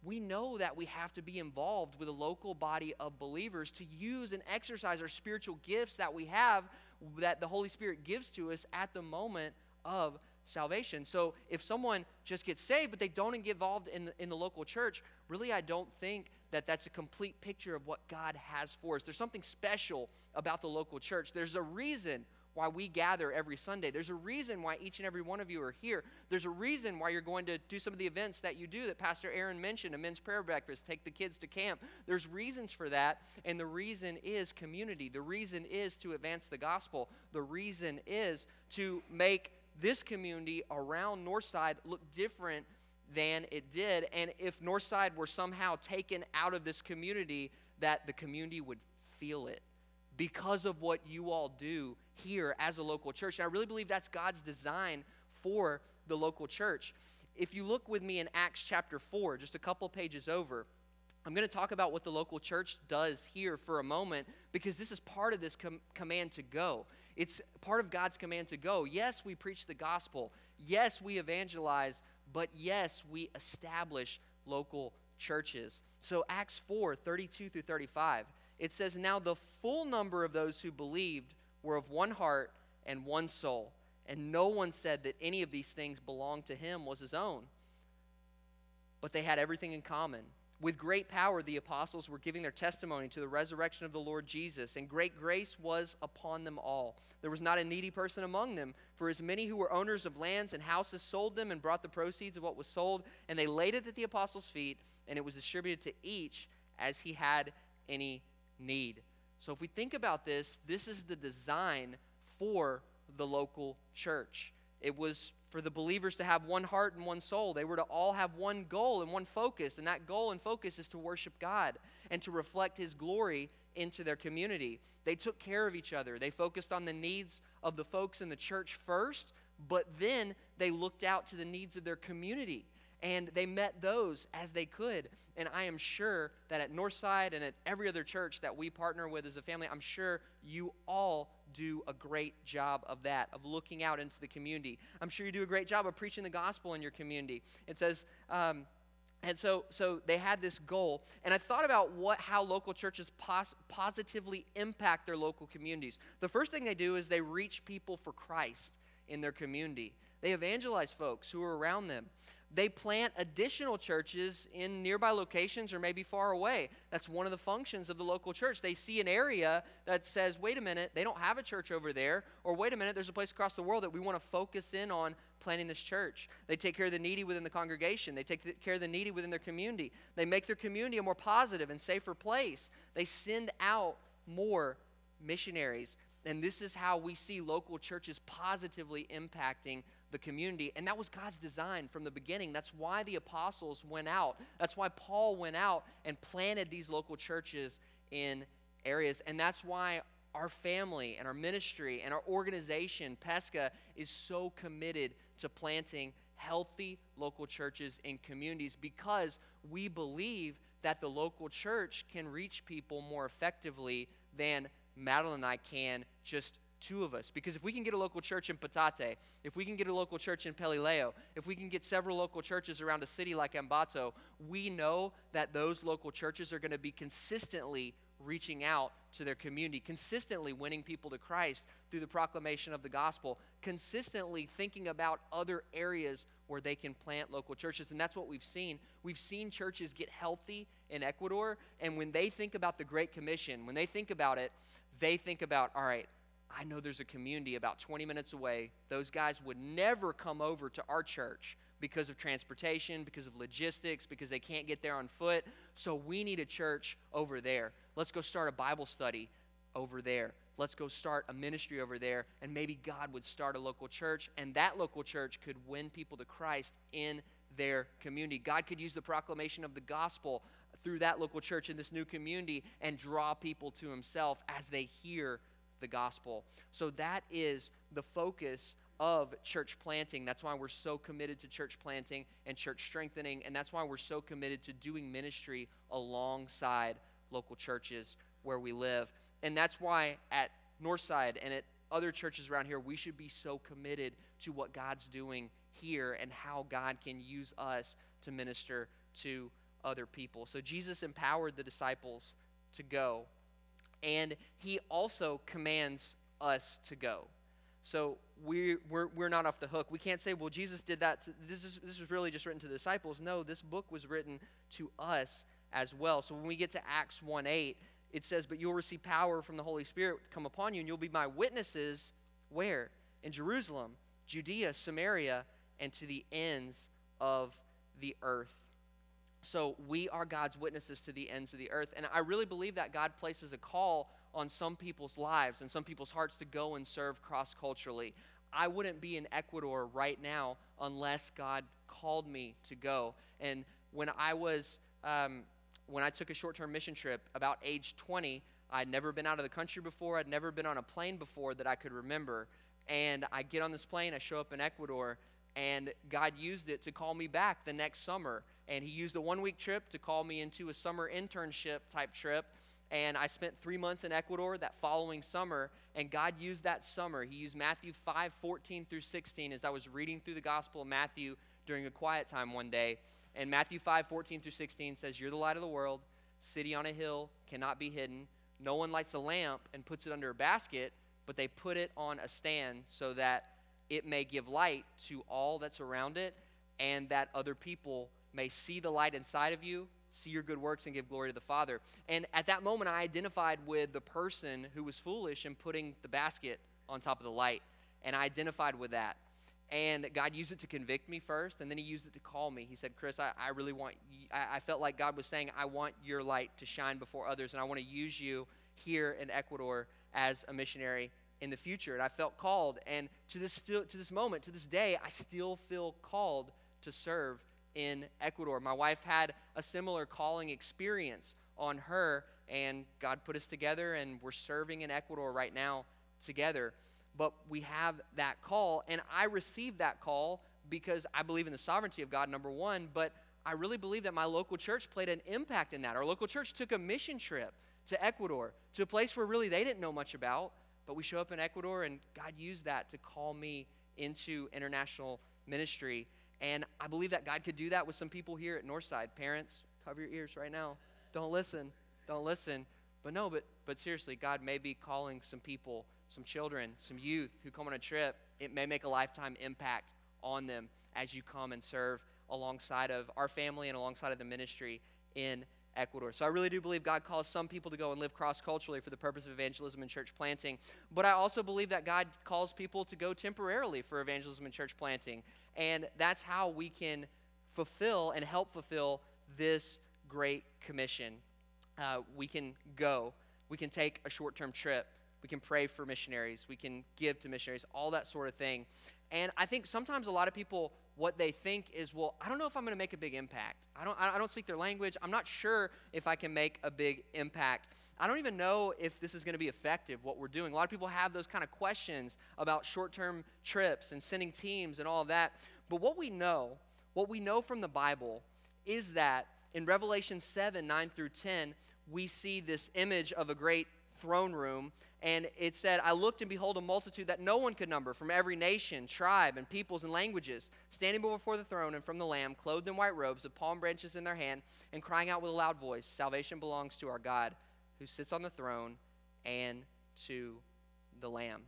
we know that we have to be involved with a local body of believers to use and exercise our spiritual gifts that we have, that the Holy Spirit gives to us at the moment of salvation. So if someone just gets saved, but they don't get involved in the, in the local church, really, I don't think that that's a complete picture of what God has for us. There's something special about the local church. There's a reason why we gather every Sunday. There's a reason why each and every one of you are here. There's a reason why you're going to do some of the events that you do that Pastor Aaron mentioned a men's prayer breakfast, take the kids to camp. There's reasons for that, and the reason is community. The reason is to advance the gospel. The reason is to make this community around Northside look different than it did. And if Northside were somehow taken out of this community, that the community would feel it because of what you all do here as a local church. And I really believe that's God's design for the local church. If you look with me in Acts chapter 4, just a couple pages over, I'm going to talk about what the local church does here for a moment because this is part of this com- command to go. It's part of God's command to go. Yes, we preach the gospel. Yes, we evangelize, but yes, we establish local churches. So, Acts 4 32 through 35 it says, Now the full number of those who believed were of one heart and one soul, and no one said that any of these things belonged to him was his own. But they had everything in common. With great power, the apostles were giving their testimony to the resurrection of the Lord Jesus, and great grace was upon them all. There was not a needy person among them, for as many who were owners of lands and houses sold them and brought the proceeds of what was sold, and they laid it at the apostles' feet, and it was distributed to each as he had any need. So if we think about this, this is the design for the local church. It was for the believers to have one heart and one soul. They were to all have one goal and one focus, and that goal and focus is to worship God and to reflect His glory into their community. They took care of each other. They focused on the needs of the folks in the church first, but then they looked out to the needs of their community and they met those as they could. And I am sure that at Northside and at every other church that we partner with as a family, I'm sure you all do a great job of that, of looking out into the community. I'm sure you do a great job of preaching the gospel in your community. It says, um, and so, so they had this goal, and I thought about what, how local churches pos- positively impact their local communities. The first thing they do is they reach people for Christ in their community. They evangelize folks who are around them they plant additional churches in nearby locations or maybe far away. That's one of the functions of the local church. They see an area that says, wait a minute, they don't have a church over there, or wait a minute, there's a place across the world that we want to focus in on planting this church. They take care of the needy within the congregation, they take care of the needy within their community. They make their community a more positive and safer place. They send out more missionaries. And this is how we see local churches positively impacting the community. And that was God's design from the beginning. That's why the apostles went out. That's why Paul went out and planted these local churches in areas. And that's why our family and our ministry and our organization, Pesca, is so committed to planting healthy local churches in communities because we believe that the local church can reach people more effectively than Madeline and I can just two of us. Because if we can get a local church in Patate, if we can get a local church in Pelileo, if we can get several local churches around a city like Ambato, we know that those local churches are going to be consistently reaching out to their community, consistently winning people to Christ through the proclamation of the gospel, consistently thinking about other areas where they can plant local churches. And that's what we've seen. We've seen churches get healthy in Ecuador, and when they think about the Great Commission, when they think about it, they think about, all right, I know there's a community about 20 minutes away. Those guys would never come over to our church because of transportation, because of logistics, because they can't get there on foot. So we need a church over there. Let's go start a Bible study over there. Let's go start a ministry over there. And maybe God would start a local church, and that local church could win people to Christ in their community. God could use the proclamation of the gospel through that local church in this new community and draw people to Himself as they hear the gospel. So that is the focus of church planting. That's why we're so committed to church planting and church strengthening, and that's why we're so committed to doing ministry alongside local churches where we live. And that's why at Northside and at other churches around here, we should be so committed to what God's doing here and how God can use us to minister to other people. So Jesus empowered the disciples to go, and he also commands us to go. So we, we're, we're not off the hook. We can't say, well, Jesus did that. To, this, is, this is really just written to the disciples. No, this book was written to us as well. So when we get to Acts 1 8, it says, But you'll receive power from the Holy Spirit come upon you, and you'll be my witnesses where? In Jerusalem, Judea, Samaria, and to the ends of the earth. So we are God's witnesses to the ends of the earth. And I really believe that God places a call on some people's lives and some people's hearts to go and serve cross culturally. I wouldn't be in Ecuador right now unless God called me to go. And when I was, um, when I took a short term mission trip about age 20, I'd never been out of the country before, I'd never been on a plane before that I could remember. And I get on this plane, I show up in Ecuador, and God used it to call me back the next summer. And He used a one week trip to call me into a summer internship type trip. And I spent three months in Ecuador that following summer. And God used that summer. He used Matthew 5 14 through 16 as I was reading through the Gospel of Matthew during a quiet time one day. And Matthew 5 14 through 16 says, You're the light of the world, city on a hill, cannot be hidden. No one lights a lamp and puts it under a basket, but they put it on a stand so that it may give light to all that's around it, and that other people may see the light inside of you, see your good works, and give glory to the Father. And at that moment, I identified with the person who was foolish in putting the basket on top of the light. And I identified with that. And God used it to convict me first, and then He used it to call me. He said, Chris, I, I really want, I, I felt like God was saying, I want your light to shine before others, and I want to use you here in Ecuador as a missionary in the future. And I felt called. And to this, still, to this moment, to this day, I still feel called to serve in Ecuador. My wife had a similar calling experience on her, and God put us together, and we're serving in Ecuador right now together. But we have that call, and I received that call because I believe in the sovereignty of God, number one, but I really believe that my local church played an impact in that. Our local church took a mission trip to Ecuador, to a place where really they didn't know much about, but we show up in Ecuador, and God used that to call me into international ministry. And I believe that God could do that with some people here at Northside. Parents, cover your ears right now. Don't listen. Don't listen. But no, but, but seriously, God may be calling some people, some children, some youth who come on a trip. It may make a lifetime impact on them as you come and serve alongside of our family and alongside of the ministry in Ecuador. So I really do believe God calls some people to go and live cross culturally for the purpose of evangelism and church planting. But I also believe that God calls people to go temporarily for evangelism and church planting. And that's how we can fulfill and help fulfill this great commission. Uh, we can go, we can take a short term trip, We can pray for missionaries. We can give to missionaries, all that sort of thing. And I think sometimes a lot of people, what they think is, well, I don't know if I'm going to make a big impact. I don't, I don't speak their language. I'm not sure if I can make a big impact. I don't even know if this is going to be effective, what we're doing. A lot of people have those kind of questions about short term trips and sending teams and all of that. But what we know, what we know from the Bible, is that in Revelation 7 9 through 10, we see this image of a great throne room. And it said, I looked and behold a multitude that no one could number from every nation, tribe, and peoples and languages, standing before the throne and from the Lamb, clothed in white robes, with palm branches in their hand, and crying out with a loud voice Salvation belongs to our God who sits on the throne and to the Lamb.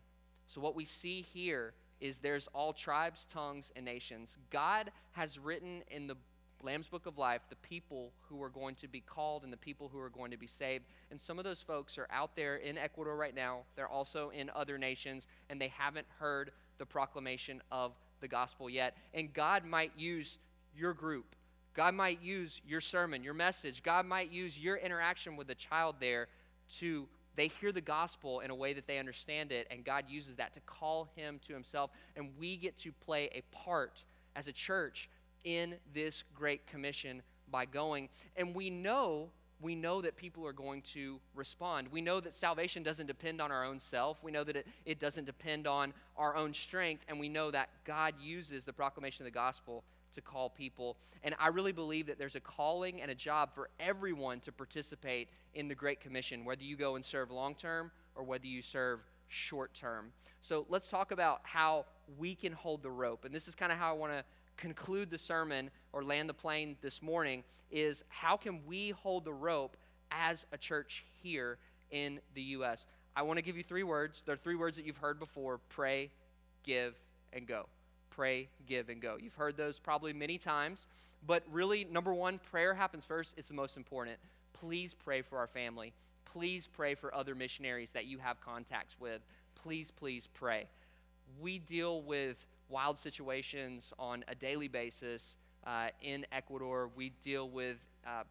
So, what we see here is there's all tribes, tongues, and nations. God has written in the Lamb's Book of Life the people who are going to be called and the people who are going to be saved. And some of those folks are out there in Ecuador right now. They're also in other nations, and they haven't heard the proclamation of the gospel yet. And God might use your group God might use your sermon, your message. God might use your interaction with the child there to they hear the gospel in a way that they understand it and God uses that to call him to himself and we get to play a part as a church in this great commission by going and we know we know that people are going to respond. We know that salvation doesn't depend on our own self. We know that it, it doesn't depend on our own strength. And we know that God uses the proclamation of the gospel to call people. And I really believe that there's a calling and a job for everyone to participate in the Great Commission, whether you go and serve long term or whether you serve short term. So let's talk about how we can hold the rope. And this is kind of how I want to conclude the sermon or land the plane this morning is how can we hold the rope as a church here in the U.S.? I want to give you three words. They're three words that you've heard before pray, give, and go pray, give, and go. You've heard those probably many times, but really, number one, prayer happens first. It's the most important. Please pray for our family. Please pray for other missionaries that you have contacts with. Please, please pray. We deal with wild situations on a daily basis uh, in Ecuador. We deal with uh,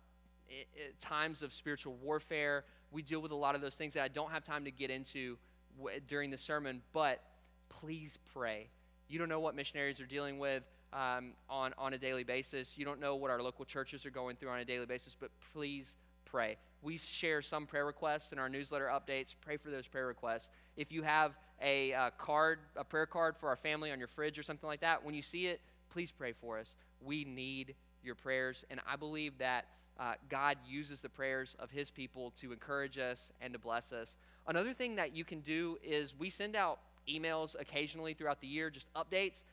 times of spiritual warfare. We deal with a lot of those things that I don't have time to get into w- during the sermon, but please pray. You don't know what missionaries are dealing with um, on, on a daily basis. You don't know what our local churches are going through on a daily basis, but please pray. We share some prayer requests in our newsletter updates. Pray for those prayer requests. If you have a uh, card, a prayer card for our family on your fridge or something like that, when you see it, please pray for us. We need your prayers, and I believe that uh, God uses the prayers of His people to encourage us and to bless us. Another thing that you can do is we send out emails occasionally throughout the year, just updates.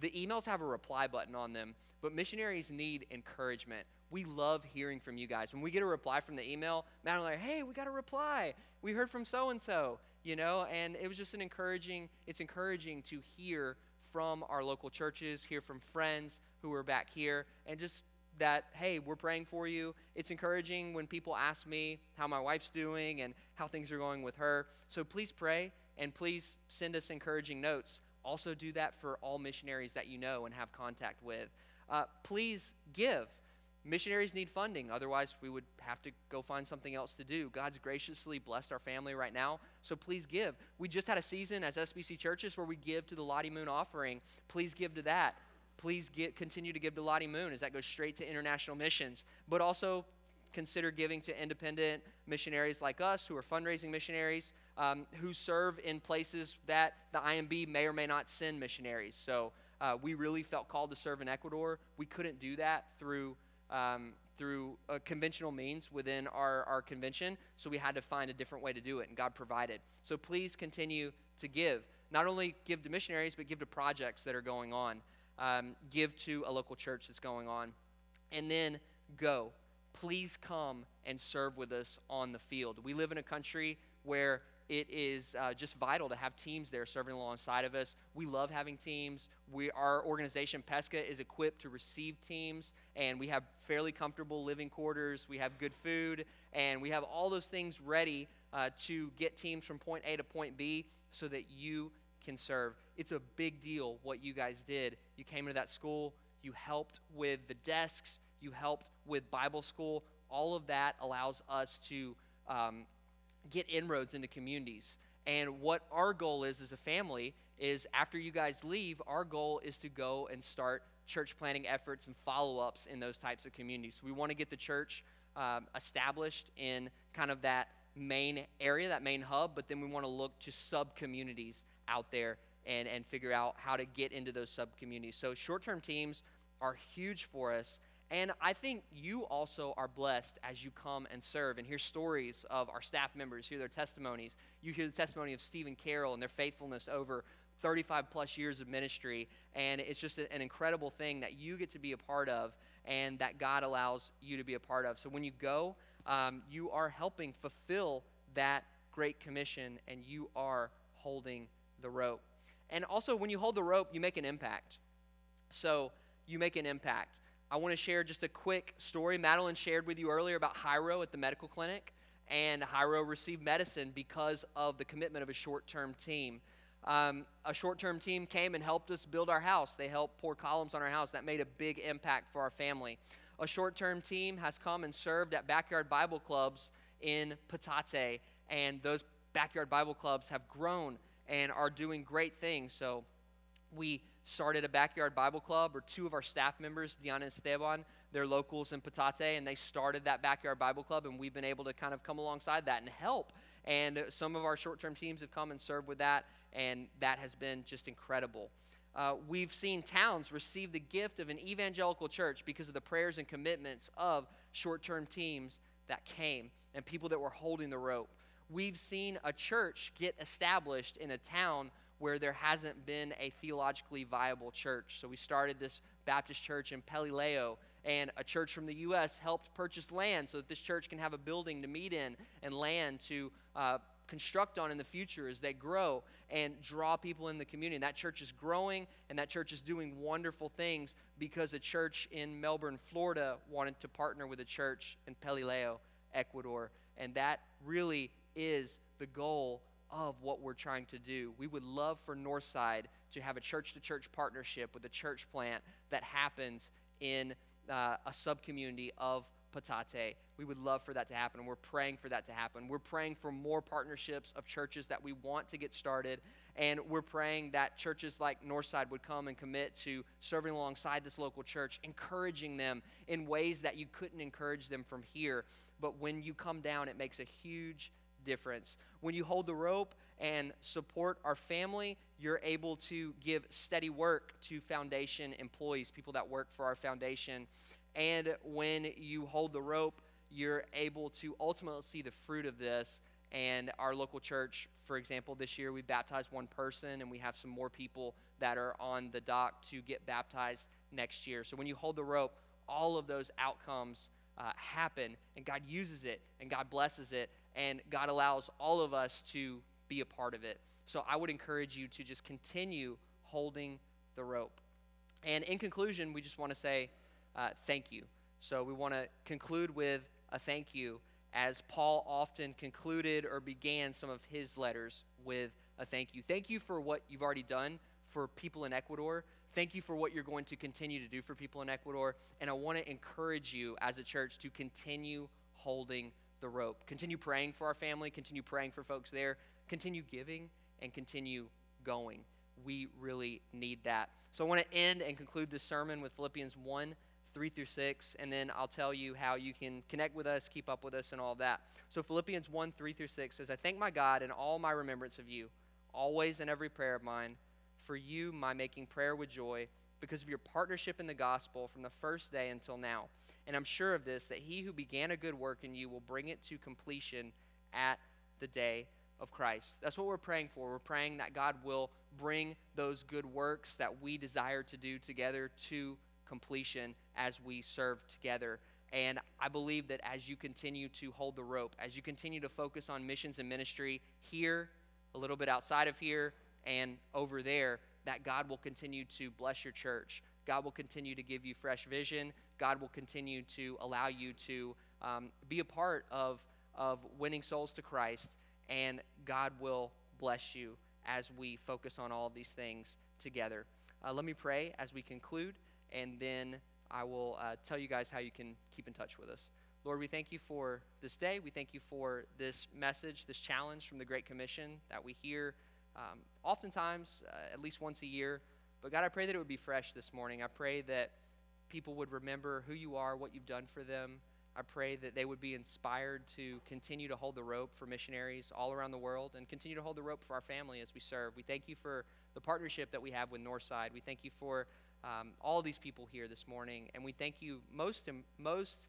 The emails have a reply button on them, but missionaries need encouragement. We love hearing from you guys. When we get a reply from the email, Matt and I are like, hey, we got a reply. We heard from so and so, you know, and it was just an encouraging, it's encouraging to hear from our local churches, hear from friends who are back here, and just that, hey, we're praying for you. It's encouraging when people ask me how my wife's doing and how things are going with her. So please pray and please send us encouraging notes. Also, do that for all missionaries that you know and have contact with. Uh, please give. Missionaries need funding, otherwise, we would have to go find something else to do. God's graciously blessed our family right now, so please give. We just had a season as SBC churches where we give to the Lottie Moon offering. Please give to that. Please get, continue to give to Lottie Moon as that goes straight to international missions. But also consider giving to independent missionaries like us who are fundraising missionaries um, who serve in places that the IMB may or may not send missionaries. So uh, we really felt called to serve in Ecuador. We couldn't do that through. Um, through conventional means within our, our convention, so we had to find a different way to do it, and God provided. So please continue to give. Not only give to missionaries, but give to projects that are going on. Um, give to a local church that's going on. And then go please come and serve with us on the field. We live in a country where it is uh, just vital to have teams there serving alongside of us. We love having teams. We, our organization, Pesca, is equipped to receive teams, and we have fairly comfortable living quarters. We have good food, and we have all those things ready uh, to get teams from point A to point B so that you can serve. It's a big deal what you guys did. You came into that school, you helped with the desks, you helped with Bible school. All of that allows us to um, get inroads into communities. And what our goal is as a family is after you guys leave, our goal is to go and start church planting efforts and follow ups in those types of communities. So We want to get the church um, established in kind of that main area, that main hub, but then we want to look to sub communities out there and, and figure out how to get into those sub communities. So, short term teams are huge for us. And I think you also are blessed as you come and serve and hear stories of our staff members, hear their testimonies. You hear the testimony of Stephen Carroll and their faithfulness over 35 plus years of ministry. And it's just an incredible thing that you get to be a part of and that God allows you to be a part of. So when you go, um, you are helping fulfill that great commission and you are holding the rope. And also, when you hold the rope, you make an impact. So you make an impact. I want to share just a quick story. Madeline shared with you earlier about Jairo at the medical clinic, and Jairo received medicine because of the commitment of a short term team. Um, a short term team came and helped us build our house. They helped pour columns on our house. That made a big impact for our family. A short term team has come and served at backyard Bible clubs in Patate, and those backyard Bible clubs have grown and are doing great things. So we started a backyard Bible club, or two of our staff members, Diana and Esteban, they're locals in Patate, and they started that backyard Bible club, and we've been able to kind of come alongside that and help. And some of our short term teams have come and served with that, and that has been just incredible. Uh, we've seen towns receive the gift of an evangelical church because of the prayers and commitments of short term teams that came and people that were holding the rope. We've seen a church get established in a town where there hasn't been a theologically viable church. So we started this Baptist church in Pelileo, and a church from the U.S. helped purchase land so that this church can have a building to meet in and land to uh, construct on in the future as they grow and draw people in the community. And that church is growing, and that church is doing wonderful things because a church in Melbourne, Florida, wanted to partner with a church in Pelileo, Ecuador. And that really is the goal of what we're trying to do. We would love for Northside to have a church to church partnership with a church plant that happens in uh, a sub community of Patate. We would love for that to happen. We're praying for that to happen. We're praying for more partnerships of churches that we want to get started. And we're praying that churches like Northside would come and commit to serving alongside this local church, encouraging them in ways that you couldn't encourage them from here. But when you come down, it makes a huge difference. When you hold the rope and support our family, you're able to give steady work to foundation employees, people that work for our foundation. And when you hold the rope, you're able to ultimately see the fruit of this. And our local church, for example, this year we baptized one person, and we have some more people that are on the dock to get baptized next year. So when you hold the rope, all of those outcomes uh, happen, and God uses it, and God blesses it, and God allows all of us to be a part of it. So I would encourage you to just continue holding the rope. And in conclusion, we just want to say uh, thank you. So we want to conclude with a thank you, as Paul often concluded or began some of his letters with a thank you. Thank you for what you've already done for people in Ecuador. Thank you for what you're going to continue to do for people in Ecuador. And I want to encourage you as a church to continue holding the rope. Continue praying for our family, continue praying for folks there, continue giving, and continue going. We really need that. So I want to end and conclude this sermon with Philippians 1 3 through 6, and then I'll tell you how you can connect with us, keep up with us, and all that. So Philippians 1 3 through 6 says, I thank my God in all my remembrance of you, always in every prayer of mine, for you, my making prayer with joy, because of your partnership in the gospel from the first day until now and I'm sure of this, that he who began a good work in you will bring it to completion at the day of Christ. That's what we're praying for. We're praying that God will bring those good works that we desire to do together to completion as we serve together. And I believe that as you continue to hold the rope, as you continue to focus on missions and ministry here, a little bit outside of here, and over there, that God will continue to bless your church. God will continue to give you fresh vision. God will continue to allow you to um, be a part of, of winning souls to Christ, and God will bless you as we focus on all these things together. Uh, let me pray as we conclude, and then I will uh, tell you guys how you can keep in touch with us. Lord, we thank you for this day. We thank you for this message, this challenge from the Great Commission that we hear um, oftentimes, uh, at least once a year. But God, I pray that it would be fresh this morning. I pray that people would remember who you are, what you've done for them. I pray that they would be inspired to continue to hold the rope for missionaries all around the world and continue to hold the rope for our family as we serve. We thank you for the partnership that we have with Northside. We thank you for um, all these people here this morning, and we thank you most most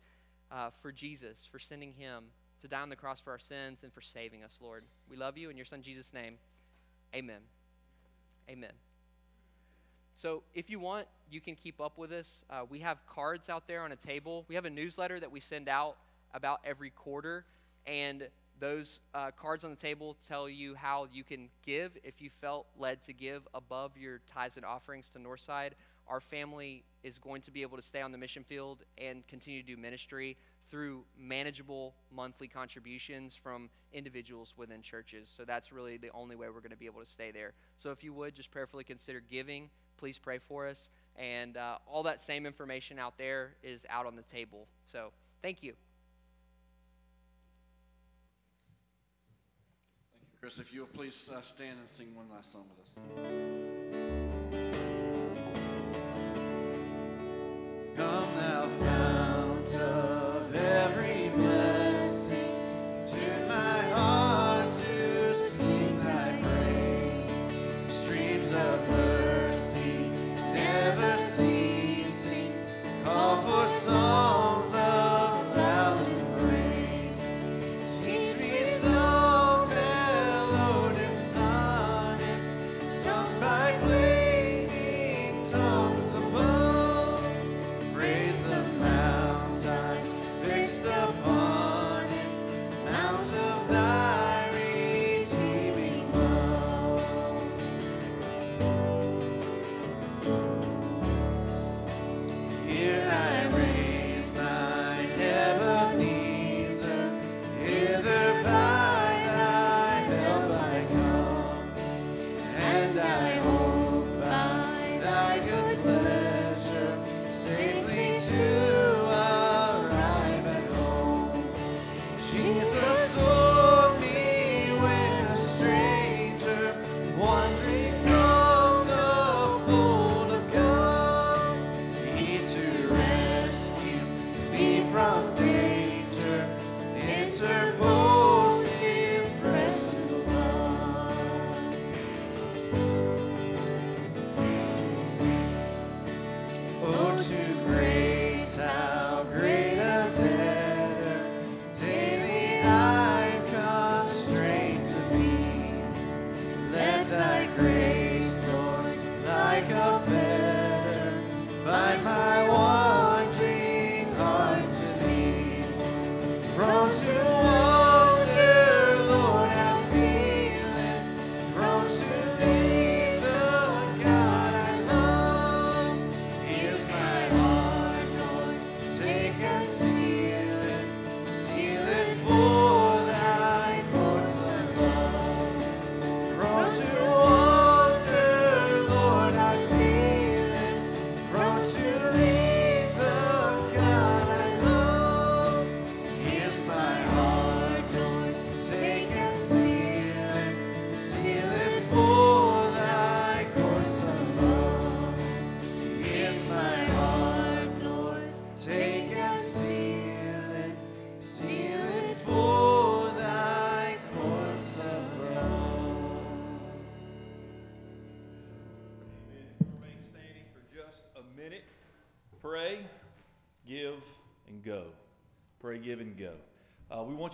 uh, for Jesus for sending Him to die on the cross for our sins and for saving us, Lord. We love you in your Son Jesus' name. Amen. Amen. So, if you want, you can keep up with us. Uh, we have cards out there on a table. We have a newsletter that we send out about every quarter, and those uh, cards on the table tell you how you can give if you felt led to give above your tithes and offerings to Northside. Our family is going to be able to stay on the mission field and continue to do ministry through manageable monthly contributions from individuals within churches. So that's really the only way we're going to be able to stay there. So if you would just prayerfully consider giving please pray for us. And uh, all that same information out there is out on the table. So thank you. Thank you, Chris. If you will please uh, stand and sing one last song with us.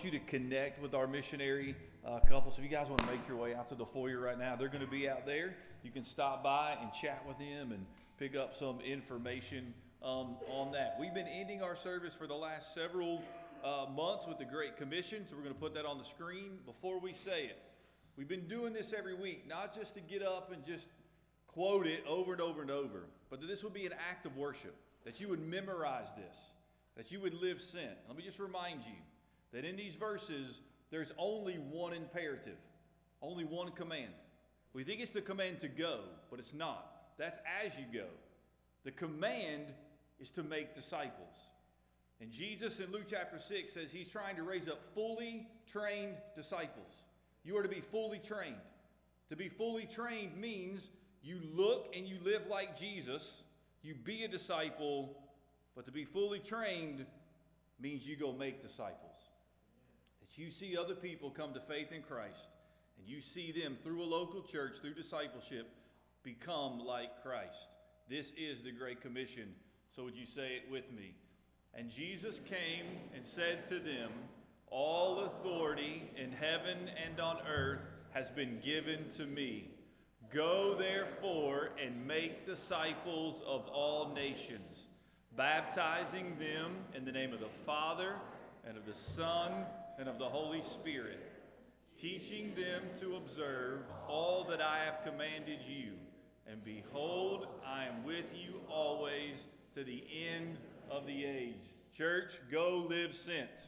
You to connect with our missionary uh, couple. So if you guys want to make your way out to the foyer right now, they're going to be out there. You can stop by and chat with them and pick up some information um, on that. We've been ending our service for the last several uh, months with the Great Commission, so we're going to put that on the screen before we say it. We've been doing this every week, not just to get up and just quote it over and over and over, but that this would be an act of worship, that you would memorize this, that you would live sent. Let me just remind you that in these verses, there's only one imperative, only one command. We think it's the command to go, but it's not. That's as you go. The command is to make disciples. And Jesus in Luke chapter 6 says he's trying to raise up fully trained disciples. You are to be fully trained. To be fully trained means you look and you live like Jesus, you be a disciple, but to be fully trained means you go make disciples. You see other people come to faith in Christ and you see them through a local church, through discipleship, become like Christ. This is the Great Commission. So would you say it with me? And Jesus came and said to them, All authority in heaven and on earth has been given to me. Go therefore and make disciples of all nations, baptizing them in the name of the Father and of the Son and of the Holy Spirit, teaching them to observe all that I have commanded you. And behold, I am with you always to the end of the age. Church, go live sent.